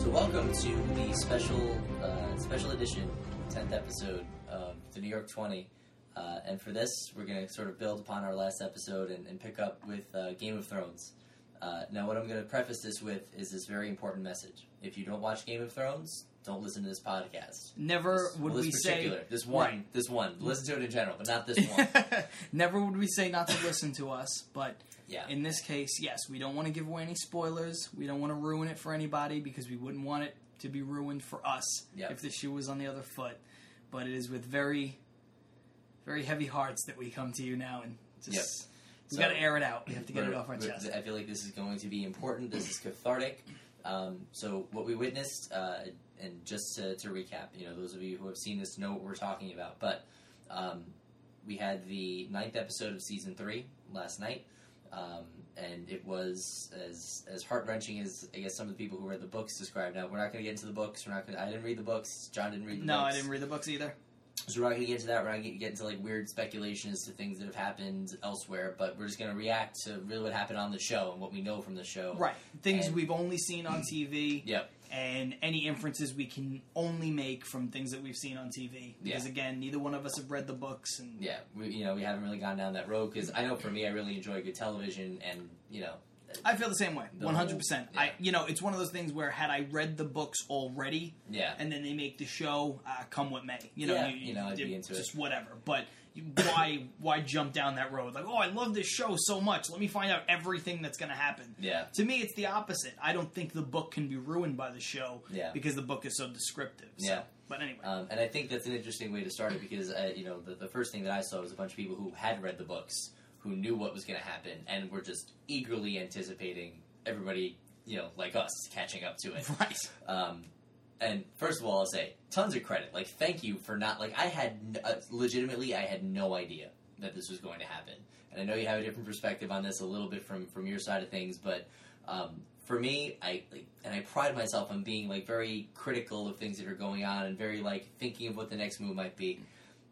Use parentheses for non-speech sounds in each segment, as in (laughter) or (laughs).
So welcome to the special uh, special edition, tenth episode of the New York Twenty. Uh, and for this, we're going to sort of build upon our last episode and, and pick up with uh, Game of Thrones. Uh, now, what I'm going to preface this with is this very important message. If you don't watch Game of Thrones, don't listen to this podcast. Never This- would well, we say this one, Right. this one. Listen to it in general, but not this one. (laughs) Never would we say not to listen to us, but Yeah. in this case, yes, we don't want to give away any spoilers. We don't want to ruin it for anybody because we wouldn't want it to be ruined for us Yep. if the shoe was on the other foot. But it is with very, very heavy hearts that we come to you now and just Yep. we So- got to air it out. We have to get it off our chest. I feel like this is going to be important. This is cathartic. Um, so what we witnessed, uh, and just to, to recap, you know, those of you who have seen this know what we're talking about. But um, we had the ninth episode of season three last night, um, and it was as as heart wrenching as I guess some of the people who read the books described. Now we're not going to get into the books. We're not going. I didn't read the books. John didn't read the No, books. I didn't read the books either. So we're not going to get into that. We're not going to get into like weird speculations to things that have happened elsewhere. But we're just going to react to really what happened on the show and what we know from the show. Right, things And- we've only seen on TV. Yep. And any inferences we can only make from things that we've seen on TV. Because Yeah. again, neither one of us have read the books, and Yeah. We, you know, we haven't really gone down that road because I know for me, I really enjoy good television, and you know, I feel the same way, one hundred percent. I, you know, it's one of those things where had I read the books already, yeah, and then they make the show, uh, come what may, you know, Yeah, you know, I'd be into it. just whatever. But you, why, why jump down that road? Like, oh, I love this show so much. Let me find out everything that's going to happen. yeah, To me, it's the opposite. I don't think the book can be ruined by the show Yeah. because the book is so descriptive. So, Yeah. But anyway, um, and I think that's an interesting way to start it because uh, you know the, the first thing that I saw was a bunch of people who had read the books, who knew what was going to happen, and were just eagerly anticipating everybody, you know, like us, catching up to it. (laughs) right. Um, and first of all, I'll say tons of credit. Like, thank you for not like I had uh, legitimately I had no idea that this was going to happen. And I know you have a different perspective on this a little bit from from your side of things, but um, for me, I like, and I pride myself on being like very critical of things that are going on and very like thinking of what the next move might be.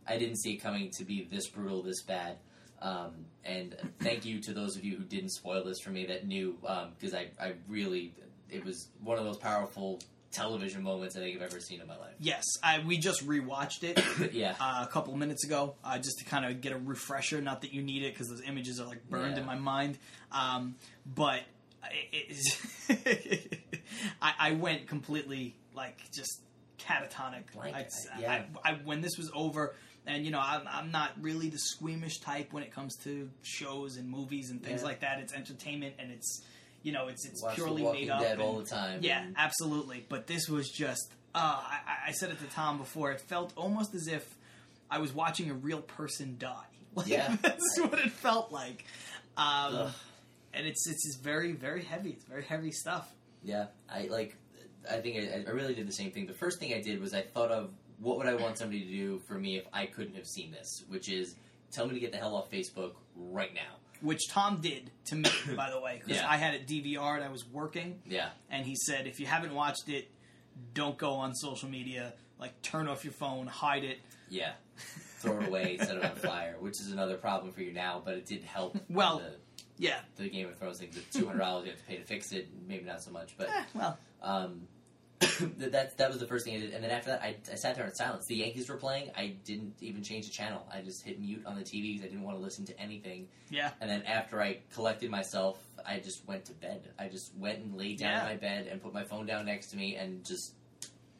I didn't see it coming to be this brutal, this bad. Um, and thank you to those of you who didn't spoil this for me that knew, because I, I really, it was one of those powerful television moments I think I've ever seen in my life. Yes, I, we just rewatched it (coughs) yeah. uh, a couple minutes ago, uh, just to kind of get a refresher. Not that you need it because those images are like burned Yeah. in my mind. Um, but it (laughs) I, I went completely like just catatonic. Blank, I, yeah. I, I, when this was over, and you know, I'm, I'm not really the squeamish type when it comes to shows and movies and things Yeah. like that. It's entertainment and it's you know, it's it's Watch The purely Walking made up. Dead and- all the time. yeah, and- absolutely. But this was just, uh, I, I said it to Tom before, it felt almost as if I was watching a real person die. (laughs) Like, Yeah. That's what it felt like. Um, and it's, it's just very, very heavy. It's very heavy stuff. Yeah, I like. I think I, I really did the same thing. The first thing I did was I thought of what would I want somebody to do for me if I couldn't have seen this, which is tell me to get the hell off Facebook right now. Which Tom did to me, (coughs) by the way, because Yeah. I had it DVR'd. I was working, Yeah, and he said, if you haven't watched it, don't go on social media. Like, turn off your phone, hide it. yeah. Throw it away, set it on (laughs) fire, which is another problem for you now, but it did help. Well- the, Yeah. the Game of Thrones thing, the two hundred dollars you have to pay to fix it, maybe not so much, but Eh, well, Um, (coughs) that that was the first thing I did, and then after that, I, I sat there in silence. The Yankees were playing. I didn't even change the channel. I just hit mute on the TV because I didn't want to listen to anything. yeah. And then after I collected myself, I just went to bed. I just went and laid down Yeah. in my bed and put my phone down next to me and just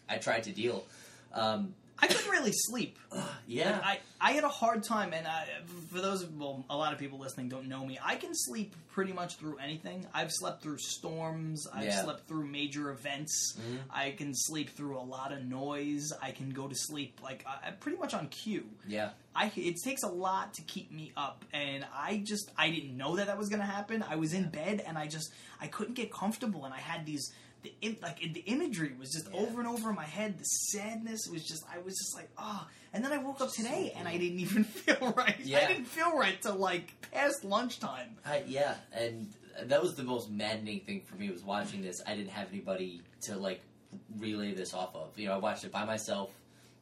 I tried to deal. Um, I couldn't really sleep. (sighs) yeah, Like, I, I had a hard time, and I, for those, well, a lot of people listening don't know me. I can sleep pretty much through anything. I've slept through storms. I've Yeah. slept through major events. Mhm. I can sleep through a lot of noise. I can go to sleep like uh, pretty much on cue. yeah, I it takes a lot to keep me up, and I just I didn't know that that was going to happen. I was in bed, and I just I couldn't get comfortable, and I had these. The, im- like the imagery was just Yeah. over and over in my head. The sadness was just I was just like oh, and then I woke up So today and I didn't even (laughs) feel right. Yeah. I didn't feel right till like past lunchtime. I, yeah, and that was the most maddening thing for me was watching this. I didn't have anybody to like relay this off of. You know, I watched it by myself.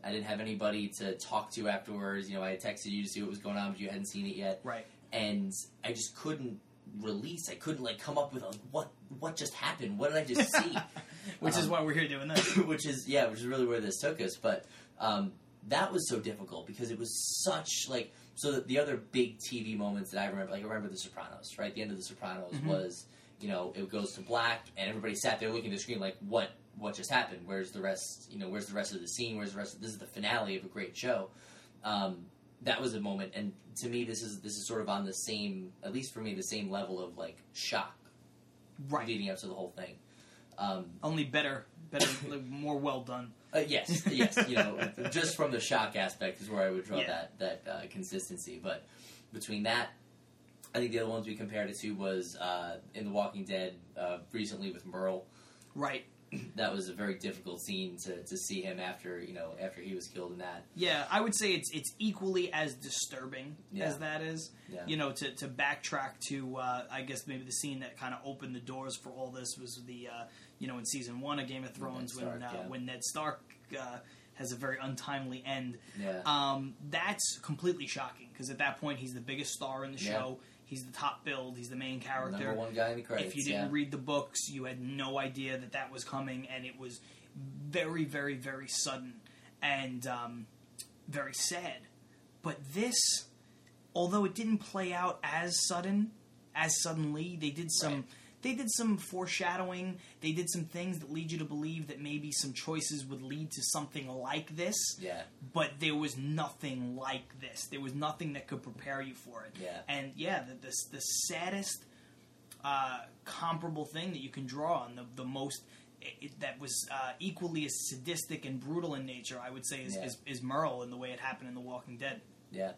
I didn't have anybody to talk to afterwards. You know, I texted you to see what was going on, but you hadn't seen it yet, Right. and I just couldn't release. I couldn't like come up with a, what what just happened. What did I just see? (laughs) which is Um, why we're here doing this. (laughs) which is yeah, which is really where this took us. But um, that was so difficult because it was such like so. The, the other big TV moments that I remember, like I remember The Sopranos. Right, the end of The Sopranos Mhm. was you know it goes to black and everybody sat there looking at the screen like what what just happened? Where's the rest? You know, where's the rest of the scene? Where's the rest? Of, this is the finale of a great show. Um, that was a moment, and to me, this is this is sort of on the same, at least for me, the same level of like shock Right. leading up to the whole thing. Um, Only better, better, (laughs) more well done. uh, yes, yes. You know, just from the shock aspect is where I would draw Yeah. that that uh, consistency. But between that, I think the other ones we compared it to was uh, in The Walking Dead uh, recently with Merle. Right. (clears throat) That was a very difficult scene to, to see him after you know after he was killed in that. Yeah, I would say it's it's equally as disturbing Yeah. as that is. Yeah. You know, to, to backtrack to uh, I guess maybe the scene that kind of opened the doors for all this was the uh, you know in season one of Game of Thrones Ned when Stark, uh, yeah. when Ned Stark uh, has a very untimely end. Yeah. Um, that's completely shocking because at that point he's the biggest star in the show. He's the top build. He's the main character. Number one guy in the credits. if you didn't yeah. read the books, you had no idea that that was coming, and it was very, very, very sudden and um, very sad. But this, although it didn't play out as sudden, as suddenly, they did some. Right. They did some foreshadowing. They did some things that lead you to believe that maybe some choices would lead to something like this. yeah. But there was nothing like this. There was nothing that could prepare you for it. Yeah. And yeah, the the, the saddest uh, comparable thing that you can draw on, the the most it, that was uh, equally as sadistic and brutal in nature, I would say, is, Yeah. is, is Merle in the way it happened in The Walking Dead. Yeah,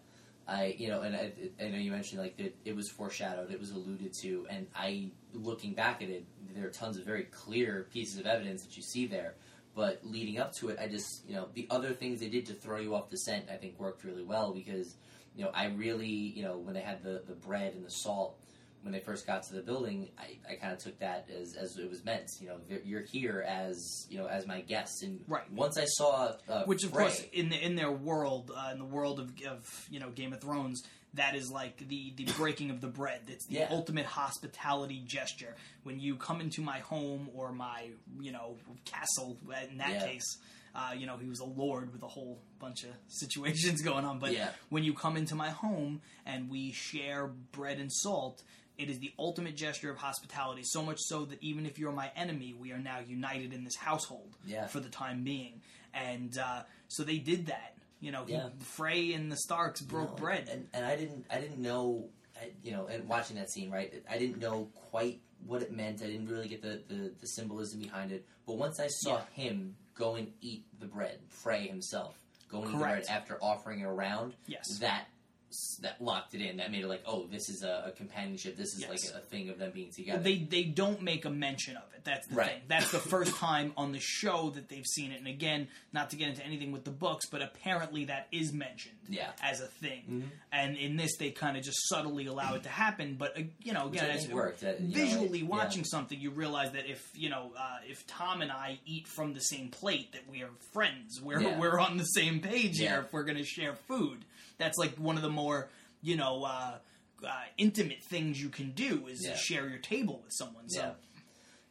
I you know, and I, I know you mentioned like that it was foreshadowed, it was alluded to, and I looking back at it, there are tons of very clear pieces of evidence that you see there. But leading up to it, I just you know the other things they did to throw you off the scent, I think worked really well because you know I really you know when they had the the bread and the salt. When they first got to the building, I, I kind of took that as, as it was meant. You know, you're here as you know as my guest, and Right. once I saw, uh, Which, of course, in the, in their world, uh, in the world of, of you know Game of Thrones, that is like the, the breaking of the bread. It's the Yeah. ultimate hospitality gesture. When you come into my home or my you know castle, in that Yeah. case, uh, you know he was a lord with a whole bunch of situations (laughs) going on. But Yeah. when you come into my home and we share bread and salt. It is the ultimate gesture of hospitality, so much so that even if you're my enemy, we are now united in this household Yeah. for the time being. And uh, so they did that. You know, he, Frey and the Starks broke No, bread. and, and I didn't I didn't know I, you know and watching that scene right I didn't know quite what it meant I didn't really get the, the, the symbolism behind it but once I saw him go and eat the bread Frey himself go and eat the bread Correct. after offering it around yes. that that locked it in that made it like oh this is a, a companionship this is Yes. like a, thing of them being together They they don't make a mention of it. That's the Right. thing. That's the first time on the show that they've seen it. And again, not to get into anything with the books, but apparently that is mentioned yeah as a thing. Mhm. And in this, they kind of just subtly allow it to happen. But uh, you know, again, as worked uh, you know, visually it- yeah. watching something, you realize that if you know uh, if Tom and I eat from the same plate, that we are friends. We're Yeah. we're on the same page Yeah. here. If we're going to share food, that's like one of the more you know uh, uh, intimate things you can do is Yeah. share your table with someone. So Yeah.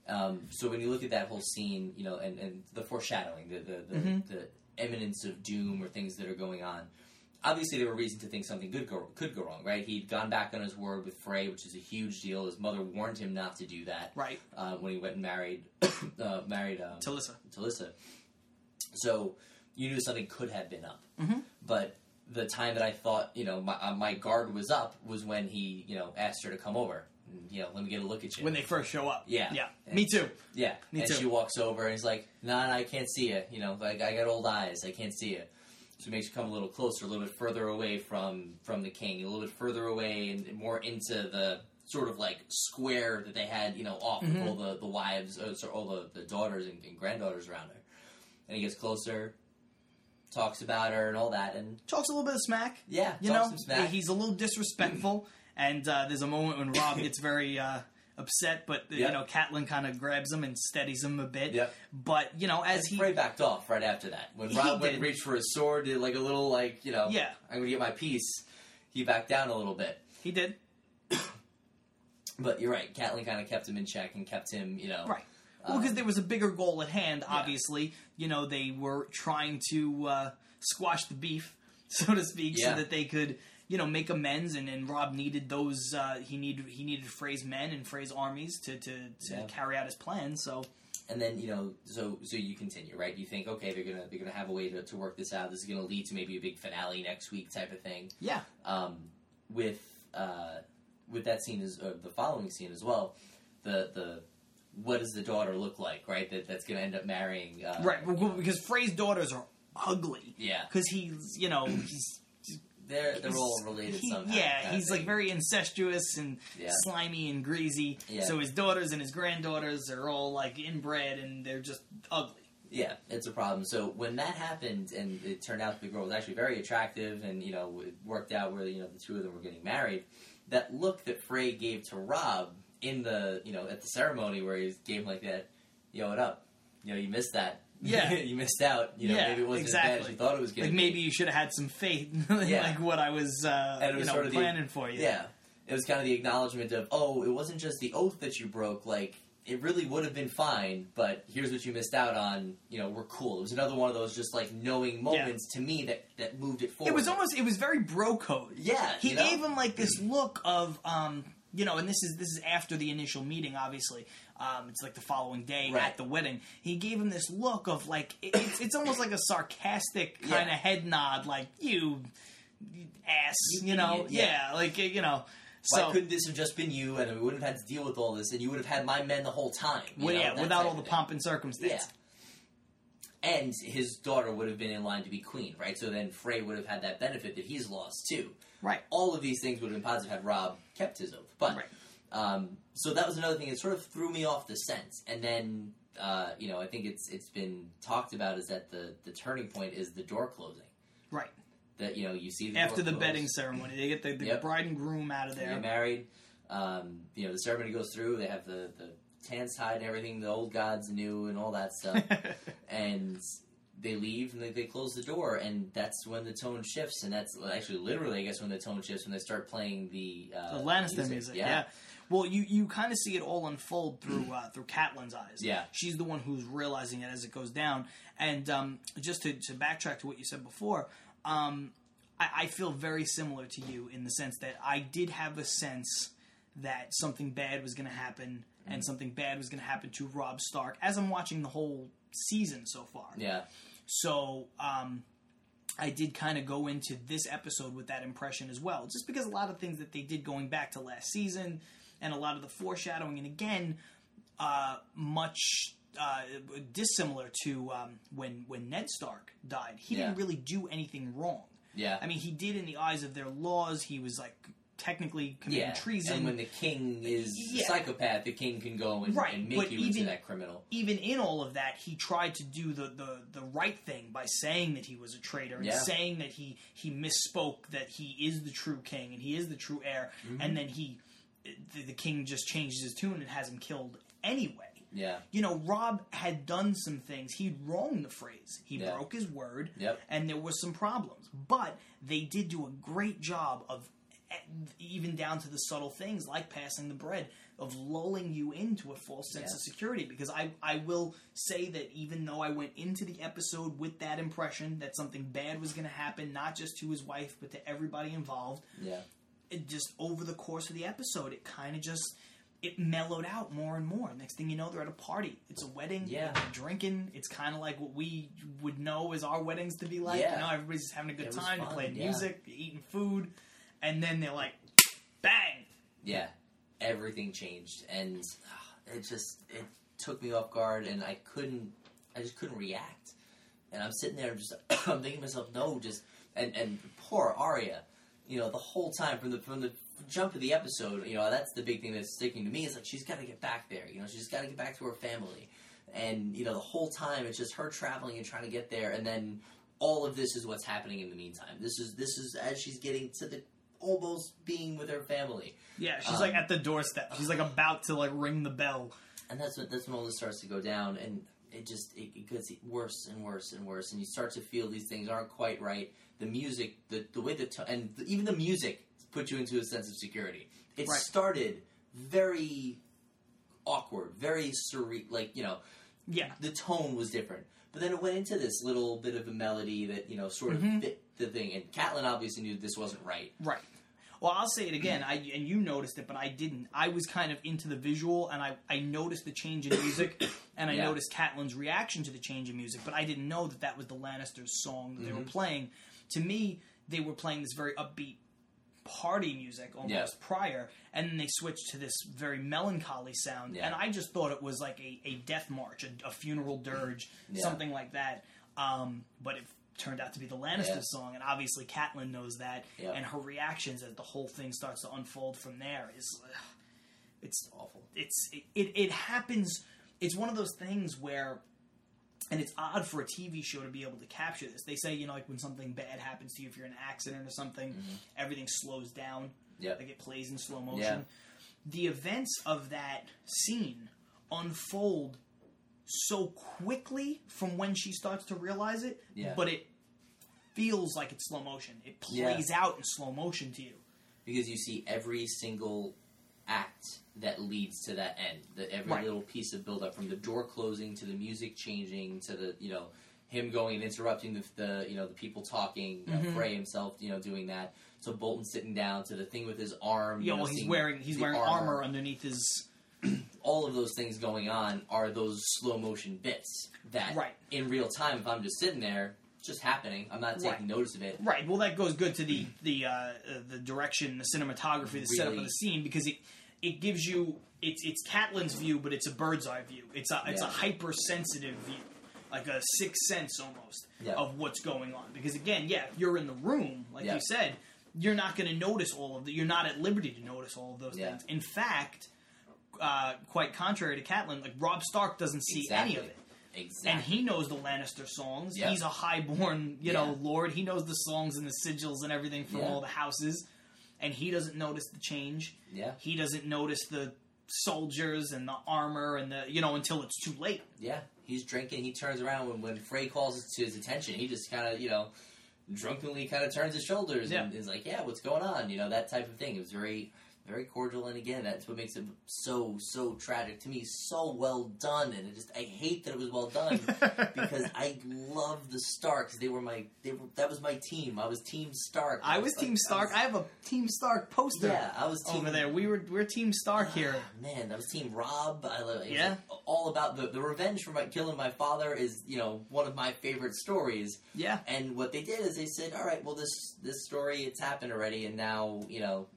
Um, so when you look at that whole scene, you know, and, and the foreshadowing, the the, the, Mhm. the eminence of doom or things that are going on, obviously there were reasons to think something good go, could go wrong, right? He'd gone back on his word with Frey, which is a huge deal. His mother warned him not to do that right, uh, when he went and married (coughs) uh, married um, Talisa. Talisa. So you knew something could have been up, Mhm. but the time that I thought you know my, uh, my guard was up was when he you know asked her to come over. And, you know, let me get a look at you. when they first show up. Yeah. yeah, me too. Yeah, Me and too. she walks over and he's like, "Nah, nah, I can't see you. You know, like I got old eyes, I can't see you." So he makes you come a little closer, a little bit further away from from the king, a little bit further away and more into the sort of like square that they had, you know, off Mhm. with all the the wives, uh, so all the, the daughters and, and granddaughters around her. And he gets closer, talks about her and all that, and Talks a little bit of smack. yeah, You talks know, he's a little disrespectful, (clears throat) and uh, there's a moment when Robb gets very uh, upset, but you know, Catelyn kind of grabs him and steadies him a bit. Yep. But you know, as And he Frey backed off right after that. When He Robb went reached for his sword, did like a little like you know, Yeah. I'm gonna get my piece. He backed down a little bit. he did, (coughs) But you're right. Catelyn kind of kept him in check and kept him, you know, Right. Well, um, because there was a bigger goal at hand. Obviously, you know they were trying to uh, squash the beef, (laughs) so to speak, Yeah. so that they could, you know, make amends. And, and Robb needed those. Uh, he needed he needed Frey's men and Frey's armies to to, to Yeah. carry out his plan. So and then you know, so so you continue, right? You think, okay, they're gonna they're gonna have a way to, to work this out. This is gonna lead to maybe a big finale next week, type of thing. yeah, um, with uh, with that scene is uh, the following scene as well. The the what does the daughter look like? Right, that that's going to end up marrying. Uh, right. well, Because Frey's daughters are ugly. Yeah, Because he's you know he's they're they're all related he- somehow. yeah, he's like very incestuous and Yeah. slimy and greasy. Yeah. So his daughters and his granddaughters are all like inbred and they're just ugly. yeah, it's a problem. So when that happened, and it turned out the girl was actually very attractive, and you know it worked out where you know the two of them were getting married. That look that Frey gave to Robb in the you know at the ceremony where he gave him like that, yo, what up? You know, you missed that. Yeah. (laughs) you missed out. You know, Yeah, maybe it wasn't as bad as exactly. you thought it was going Like be. maybe you should have had some faith (laughs) in Yeah. like what I was, uh, And it you know, sort of the- planning for you. Yeah. It was kind of the acknowledgement of, oh, it wasn't just the oath that you broke. Like, it really would have been fine, but here's what you missed out on. You know, we're cool. It was another one of those just like knowing moments to me that, that moved it forward. It was almost, it was very bro code. Yeah. He you know? gave him like this look of, um, you know, and this is this is after the initial meeting. Obviously, um, it's like the following day Right. at the wedding. He gave him this look of like it, it's it's almost like a sarcastic kind Yeah. of head nod, like you ass, you, You know, idiot, yeah. yeah. like you know. Why So couldn't this have just been you, and we wouldn't have had to deal with all this, and you would have had my men the whole time? you well, know, yeah, without all the pomp and circumstance. Yeah. And his daughter would have been in line to be queen, right? So then Frey would have had that benefit that he's lost too. Right. All of these things would have been positive had Robb kept his oath. But Right. um, so that was another thing that sort of threw me off the scent. And then uh, you know, I think it's it's been talked about is that the the turning point is the door closing. Right. That you know you see the After the close, bedding ceremony, they get the, the Yep. bride and groom out of there. they there. get married. Um, you know, the ceremony goes through. They have the the tan's tied and everything. The old gods knew and all that stuff. (laughs) and they leave and they, they close the door and that's when the tone shifts and that's actually literally I guess when the tone shifts when they start playing the uh, the Lannister music. yeah. Well, you, you kind of see it all unfold through uh, through Catelyn's eyes. Yeah. she's the one who's realizing it as it goes down. And um, just to, to backtrack to what you said before, um, I, I feel very similar to you in the sense that I did have a sense that something bad was going to happen and something bad was going to happen to Robb Stark as I'm watching the whole season so far. yeah So um, I did kind of go into this episode with that impression as well, just because a lot of things that they did going back to last season and a lot of the foreshadowing, and again, uh, much uh, dissimilar to um, when when Ned Stark died. He Yeah. didn't really do anything wrong. yeah I mean, he did in the eyes of their laws. He was like technically committing yeah treason. and when the king is Yeah. a psychopath the king can go and, Right, and make but you into that criminal even in all of that, he tried to do the, the, the right thing by saying that he was a traitor and Yeah. saying that he, he misspoke that he is the true king and he is the true heir, Mm-hmm. and then he the, the king just changes his tune and has him killed anyway. yeah You know, Robb had done some things. He'd wronged the Freys. He Yeah. broke his word, Yep. and there was some problems. But they did do a great job of, even down to the subtle things like passing the bread, of lulling you into a false sense Yeah. of security. Because I, I will say that even though I went into the episode with that impression that something bad was going to happen, not just to his wife, but to everybody involved, yeah it just over the course of the episode, it kind of just it mellowed out more and more. Next thing you know, they're at a party. It's a wedding. Yeah. they're drinking. It's kind of like what we would know as our weddings to be like. Yeah. You know, everybody's just having a good It time. playing yeah. music, eating food, and then they're like, bang. yeah everything changed and ah, it just it took me off guard and I couldn't I just couldn't react. And I'm sitting there just (coughs) I'm thinking to myself no just and and poor Arya you know the whole time from the from the jump of the episode you know that's the big thing that's sticking to me is like she's got to get back there you know she's got to get back to her family. And you know the whole time it's just her traveling and trying to get there and then all of this is what's happening in the meantime. This is this is as she's getting to the almost being with her family Yeah, she's Um, like at the doorstep. She's like about to like ring the bell. and that's when that's when all this starts to go down, and it just it, it gets worse and worse and worse, and you start to feel these things aren't quite right. The music, the the way the to- and the, even the music put you into a sense of security. It Right. started very awkward, very surreal. Like you know, Yeah. the tone was different. But then it went into this little bit of a melody that you know sort of Mhm. fit the thing. And Catelyn obviously knew this wasn't right. Right. Well, I'll say it again. I and you noticed it, but I didn't. I was kind of into the visual, and I, I noticed the change in music, (coughs) and I Yeah. noticed Catelyn's reaction to the change in music. But I didn't know that that was the Lannisters' song that they were Mhm. playing. To me, they were playing this very upbeat party music almost Yeah. prior, and then they switched to this very melancholy sound. Yeah. And I just thought it was like a, a death march, a, a funeral dirge, something like that. Um, but it turned out to be the Lannisters Yeah. song, and obviously Catelyn knows that, Yeah. and her reactions as the whole thing starts to unfold from there is, ugh, it's Awful. it's it, it, it happens. It's one of those things where, and it's odd for a TV show to be able to capture this. They say you know like when something bad happens to you, if you're in an accident or something, mm-hmm. everything slows down. Yeah, Like it plays in slow motion. Yeah. The events of that scene unfold so quickly from when she starts to realize it, Yeah. but it feels like it's slow motion. It Yeah. plays out in slow motion to you. because you see every single act that leads to that end. The every Right. little piece of build up from the door closing to the music changing to the you know him going and interrupting the, the you know the people talking. Mhm. Frey himself you know doing that. So Bolton sitting down to the thing with his arm. you Yeah, know, well, he's wearing he's wearing armor. underneath his all of those things going on are those slow motion bits that Right. in real time if I'm just sitting there just happening I'm not taking Right. notice of it Right. Well, that goes good to the the uh, uh, the direction, the cinematography, the setup of the scene because it it gives you it's it's Catelyn's view, but it's a bird's eye view. It's a it's a hypersensitive view, like a sixth sense almost Yeah. of what's going on. Because again, yeah, if you're in the room, like Yeah. you said, you're not going to notice all of the. You're not at liberty to notice all of those Yeah. things. In fact, uh, quite contrary to Catelyn, like Robb Stark doesn't see exactly any of it exactly and he knows the Lannister songs. Yep. He's a highborn, you know, lord. He knows the songs and the sigils and everything from Yeah. all the houses, and he doesn't notice the change. yeah He doesn't notice the soldiers and the armor and the you know until it's too late. Yeah, he's drinking. He turns around when, when Frey calls to his attention. He just kind of, you know, drunkenly kind of turns his shoulders and is like, "Yeah, what's going on?" You know, that type of thing. It was very, very cordial, and again, that's what makes it so, so tragic to me. So well done, and it just I hate that it was well done (laughs) because I love the Starks. They were my, they were that was my team. I was Team Stark. I was like- Team Stark. I, was- have a Team Stark poster yeah, I was team, over there. We were we're Team Stark here. Ah, Man, that was Team Robb. I love it. Yeah. was all about the the revenge for my killing my father is you know one of my favorite stories. Yeah, And what they did is they said, all right, well this this story it's happened already, and now you know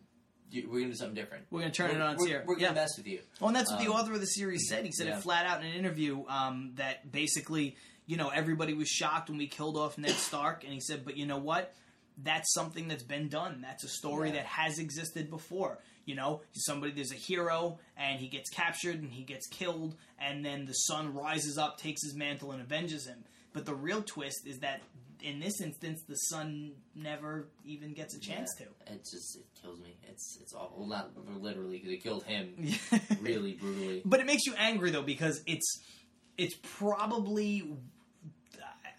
we're gonna do something different. we're gonna turn we're, it on its we're. We're gonna yeah. mess with you. Well, and that's what the Um, author of the series said. He said yeah. it flat out in an interview um, that basically, you know, everybody was shocked when we killed off Ned Stark, and he said, but you know what? That's something that's been done. That's a story Yeah. that has existed before. You know, somebody there's a hero, and he gets captured and he gets killed, and then the sun rises up, takes his mantle, and avenges him. But the real twist is that in this instance, the son never even gets a chance Yeah. It just it kills me. It's it's awful. Well, not literally because it killed him (laughs) really brutally. But it makes you angry though because it's it's probably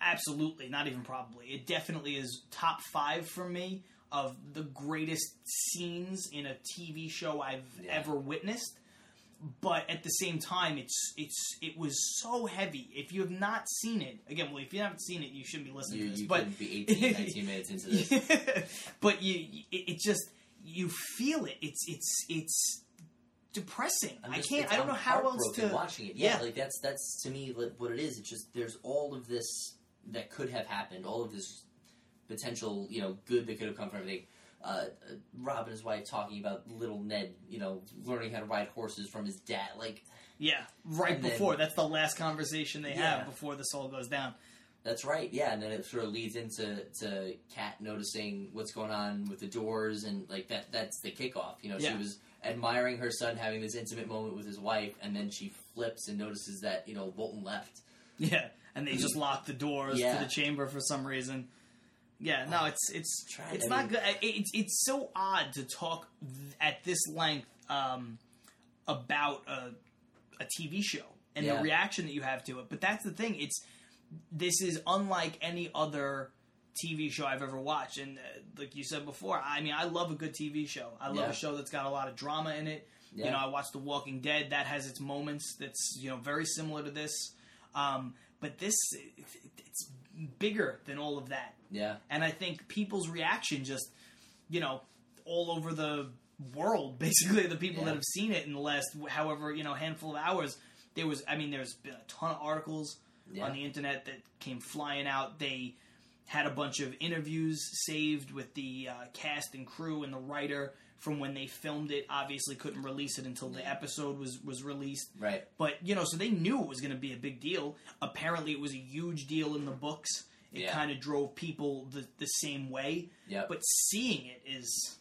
absolutely not even probably it definitely is top five for me of the greatest scenes in a TV show I've Yeah. ever witnessed. But at the same time, it's it's it was so heavy. If you have not seen it, again, well, if you haven't seen it, you shouldn't be listening You, to this. you but be 18, 19 minutes into this. (laughs) but you, it, it just you feel it. It's it's it's depressing. I'm I can't. I don't know how else to. watching it. Yeah, Yeah. like that's that's to me like, what it is. It's just there's all of this that could have happened, all of this potential, you know, good that could have come from everything. Uh, Robb and his wife talking about little Ned, you know, learning how to ride horses from his dad. Like Yeah, right And then- before. That's the last conversation they Yeah. have before this all goes down. that's right, yeah. And then it sort of leads into to Kat noticing what's going on with the doors, and like that. That's the kickoff. You know, Yeah. she was admiring her son having this intimate moment with his wife, and then she flips and notices that you know Bolton left. Yeah, and they just (laughs) lock the doors Yeah. to the chamber for some reason. Yeah, no, it's it's it's not good. It- It's it's so odd to talk at this length um, about a, a TV show and Yeah. the reaction that you have to it. But that's the thing. It's this is unlike any other TV show I've ever watched. And uh, like you said before, I mean, I love a good TV show. I love Yeah. a show that's got a lot of drama in it. Yeah. You know, I watched The Walking Dead. That has its moments. That's you know very similar to this. Um, but this, it's bigger than all of that. Yeah. And I think people's reaction just, you know, all over the world, (laughs) basically, the people Yeah. that have seen it in the last, however, you know, handful of hours, there was, I mean, there's been a ton of articles Yeah. on the internet that came flying out. They had a bunch of interviews saved with the uh, cast and crew and the writer from when they filmed it. Obviously, couldn't release it until the episode was was released. Right. But you know, so they knew it was going to be a big deal. Apparently, it was a huge deal in the books. It Yeah. kind of drove people the, the same way. Yep. But seeing it is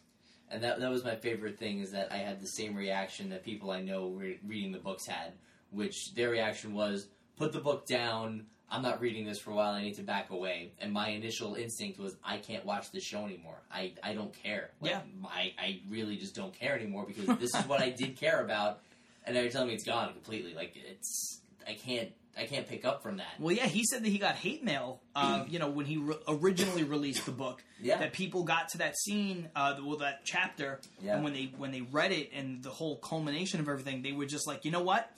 And that that was my favorite thing is that I had the same reaction that people I know re- reading the books had, which their reaction was put the book down. I'm not reading this for a while. I need to back away. And my initial instinct was I can't watch this show anymore. I, I don't care. Like, Yeah. I I really just don't care anymore because (laughs) this is what I did care about, and now you're telling me it's gone completely. Like it's I can't I can't pick up from that. well, yeah. He said that he got hate mail. Uh, you know, when he re- originally released the book, (laughs) Yeah. that people got to that scene, uh, well, that chapter, Yeah. and when they when they read it and the whole culmination of everything, they were just like, you know what,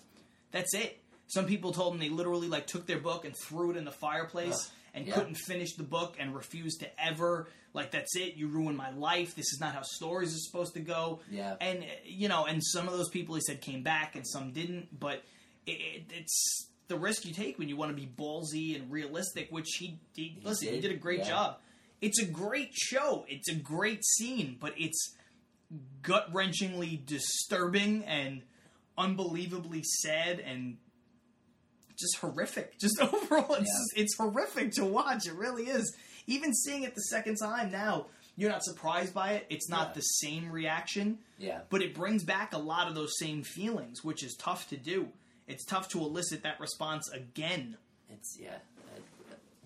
that's it. Some people told him they literally like took their book and threw it in the fireplace Ugh. and Yeah. couldn't finish the book and refused to ever like that's it. You ruined my life. This is not how stories are supposed to go. Yeah. And you know, and some of those people he said came back and some didn't, but it, it, it's the risk you take when you want to be ballsy and realistic. Which he, he, listen, he did, did a great yeah. job. It's a great show. It's a great scene, but it's gut wrenchingly disturbing and unbelievably sad and just horrific. (laughs) Just overall, it's Yeah. it's horrific to watch. It really is. Even seeing it the second time now, you're not surprised by it. It's not Yeah. the same reaction, Yeah. but it brings back a lot of those same feelings, which is tough to do. It's tough to elicit that response again. It's yeah,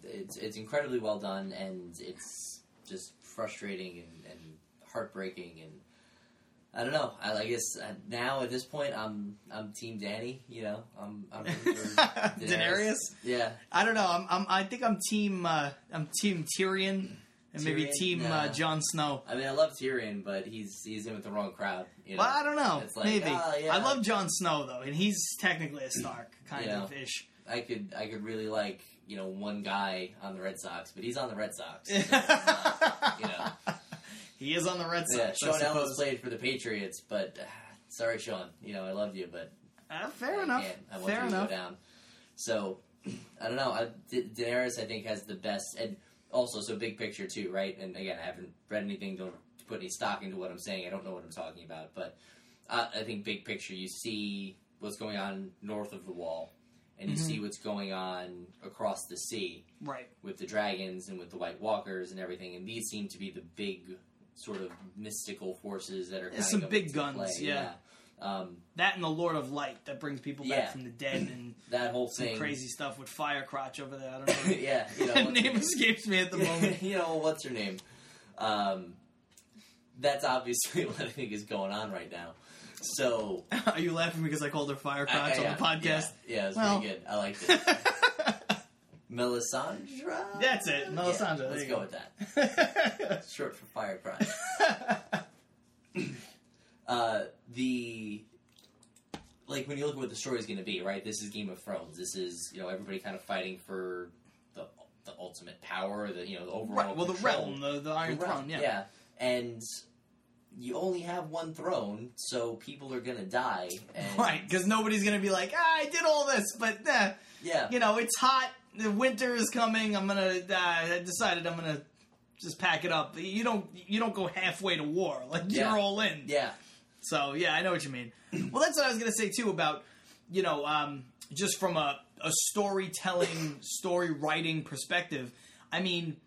it's it's incredibly well done, and it's just frustrating and, and heartbreaking, and I don't know. I, I guess uh, now at this point, I'm I'm Team Danny. You know, I'm I'm for (laughs) Daenerys? Yeah, I don't know. I'm, I'm I think I'm team uh, I'm team Tyrion and maybe Tyrion? team uh, Jon Snow. I mean, I love Tyrion, but he's he's in with the wrong crowd. You know? Well, I don't know. It's like, maybe ah, yeah. I love Jon Snow though, and he's technically a Stark kind Yeah. of ish. I could I could really like you know one guy on the Red Sox, but he's on the Red Sox. (laughs) you know. He is on the Red Yeah, Sox. I Shaun Ellis played for the Patriots, but uh, sorry, Shaun. You know I love you, but Uh, fair I enough. can't. I want Fair you to enough. go down. So (clears throat) I don't know. I, Daenerys, I think, has the best, and also so big picture too, right? And again, I haven't read anything. Don't put any stock into what I'm saying. I don't know what I'm talking about, but uh, I think big picture, you see what's going on north of the wall, and you Mhm. see what's going on across the sea Right. with the dragons and with the White Walkers and everything. And these seem to be the big sort of mystical forces that are kind some big guns, yeah. yeah. Um, That and the Lord of Light that brings people back Yeah. from the dead and (laughs) that whole some thing, crazy stuff with Fire Crotch over there. I don't (laughs) know. yeah, you know, (laughs) name escapes me at the moment. you know, what's her name? Um, that's obviously what I think is going on right now. So Are you laughing because I called her Fire I- Crotch I- on the podcast? yeah, yeah, it was Well. pretty good. I liked it. Melisandre. That's it, Melisandre, Yeah, let's go go. with that. (laughs) Short for fire cry. (laughs) uh, the like when you look at what the story is going to be, right? This is Game of Thrones. This is you know everybody kind of fighting for the the ultimate power, the you know the overall right. Well, the realm, the, the Iron The realm, Throne, yeah. and you only have one throne, so people are going to die. And, Right, because nobody's gonna be like, ah, I did all this, but eh, Yeah. you know, it's hot. The winter is coming. I'm gonna. Uh, I decided I'm gonna just pack it up. You don't. You don't go halfway to war. Like Yeah. you're all in. Yeah. So yeah, I know what you mean. (clears throat) well, that's what I was gonna say too about you know um, just from a, a storytelling, story writing perspective. I mean,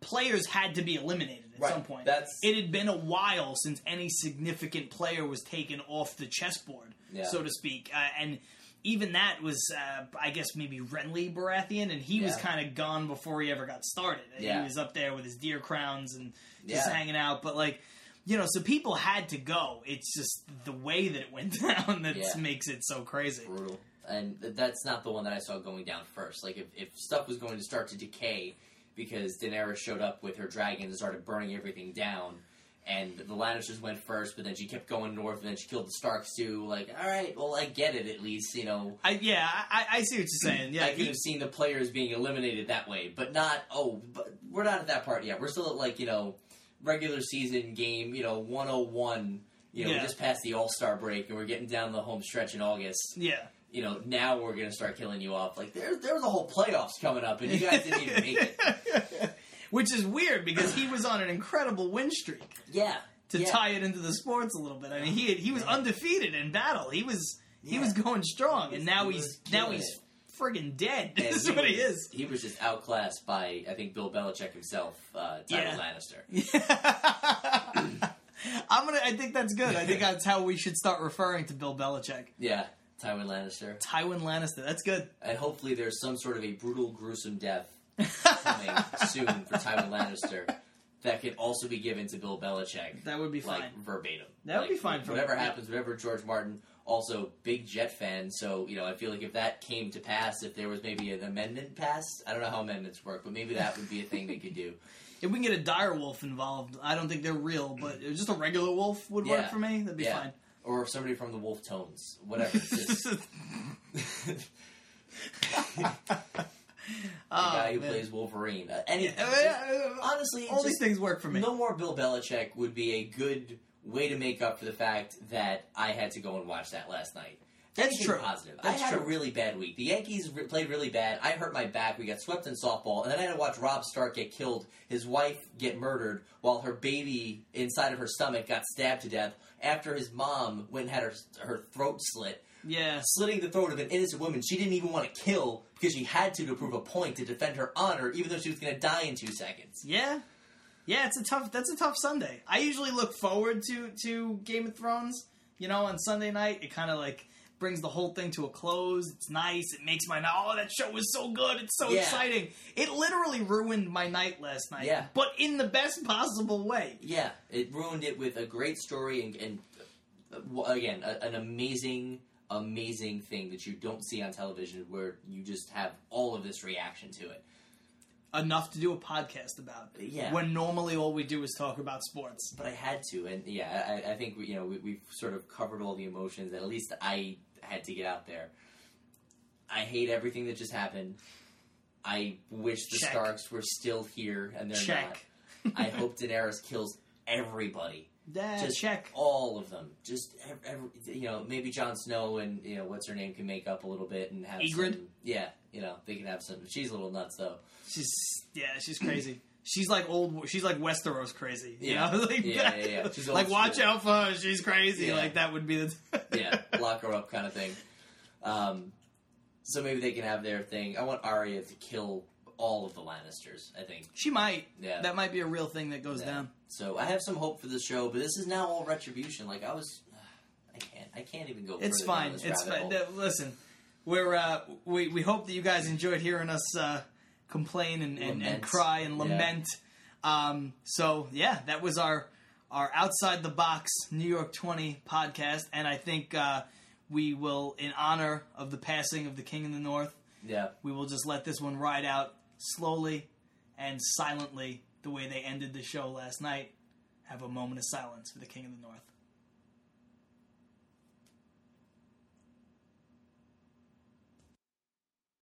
players had to be eliminated at Right. some point. That's- it had been a while since any significant player was taken off the chessboard, Yeah. so to speak, uh, and. Even that was, uh, I guess, maybe Renly Baratheon, and he was kind of gone before he ever got started. Yeah. He was up there with his deer crowns and just Yeah. hanging out. But like, you know, so people had to go. It's just the way that it went (laughs) down that Yeah. makes it so crazy. brutal. And that's not the one that I saw going down first. Like if, if stuff was going to start to decay because Daenerys showed up with her dragon and started burning everything down, and the Lannisters went first, but then she kept going north, and then she killed the Starks too. Like, all right, well, I get it at least, you know. I, yeah, I, I see what you're saying. Yeah, I could have seen the players being eliminated that way, but not. Oh, but we're not at that part yet. We're still at like you know, regular season game. You know, 101. You know, Yeah. just past the All Star break, and we're getting down the home stretch in August. yeah. You know, now we're gonna start killing you off. Like there, there was a whole playoffs coming up, and you guys didn't even make it. (laughs) Which is weird because he was on an incredible win streak. Yeah, To yeah. tie it into the sports a little bit, I mean, he had, he was Yeah. undefeated in battle. He was he was going strong, and now he he's now he's friggin' dead. (laughs) This is what he is. He was just outclassed by I think Bill Belichick himself, uh, Tywin Yeah. Lannister. (laughs) I'm gonna. I think that's good. I think that's how we should start referring to Bill Belichick. Yeah, Tywin Lannister. Tywin Lannister. That's good. And hopefully there's some sort of a brutal, gruesome death coming soon for Tywin Lannister that could also be given to Bill Belichick, That would be like fine. verbatim. That would Like, be fine for whatever happens. Whatever George Martin, also big Jet fan. So you know, I feel like if that came to pass, if there was maybe an amendment passed, I don't know how amendments work, but maybe that would be a thing they could do. (laughs) If we can get a dire wolf involved, I don't think they're real, but mm. just a regular wolf would Yeah. work for me. That'd be Yeah. fine. Or somebody from the Wolfe Tones, whatever. Just, (laughs) (laughs) (laughs) Oh, guy who man. plays Wolverine. Uh, any, yeah, (laughs) honestly, all just- these things work for me. No more Bill Belichick would be a good way to make up for the fact that I had to go and watch that last night. That's true. Positive. That's I had true. a really bad week. The Yankees re- played really bad. I hurt my back. We got swept in softball, and then I had to watch Robb Stark get killed. His wife get murdered while her baby inside of her stomach got stabbed to death. After his mom went and had her her throat slit, Yeah. slitting the throat of an innocent woman she didn't even want to kill because she had to to prove a point to defend her honor, even though she was going to die in two seconds. Yeah. Yeah, it's a tough that's a tough Sunday. I usually look forward to to Game of Thrones. You know, on Sunday night it kinda like brings the whole thing to a close. It's nice. It makes my night oh that show was so good. It's so Yeah. exciting. It literally ruined my night last night. Yeah. But in the best possible way. Yeah, it ruined it with a great story and, and uh, again, a, an amazing, amazing thing that you don't see on television where you just have all of this reaction to it. Enough to do a podcast about. Yeah. When normally all we do is talk about sports. But I had to, and yeah, I, I think we, you know we, we've sort of covered all the emotions. At least I had to get out there. I hate everything that just happened. I wish the Check. Starks were still here, and they're Check. not. I hope Daenerys kills everybody. That just check. all of them. Just ev- every, you know, maybe Jon Snow and you know what's her name can make up a little bit and have some. Yeah, you know they can have some. She's a little nuts though. She's yeah, she's crazy. She's like old. She's like Westeros crazy. You Yeah. know? (laughs) like, Yeah, yeah, yeah. She's like watch school. out for her. She's crazy. Yeah. Like that would be the. (laughs) Yeah, lock her up kind of thing. Um, so maybe they can have their thing. I want Arya to kill all of the Lannisters. I think. She might. Yeah. That might be a real thing that goes Yeah. down. So I have some hope for the show, but this is now all retribution. Like I was, (sighs) I can't. I can't even go. It's fine. It's fine. hole. Listen, we're uh, we we hope that you guys enjoyed hearing us uh, complain and, and, and cry and Yeah. lament. Um, so yeah, that was our our outside the box New York Twenty podcast, and I think uh, we will, in honor of the passing of the King in the North, Yeah. we will just let this one ride out slowly and silently, the way they ended the show last night. Have a moment of silence for the King of the North.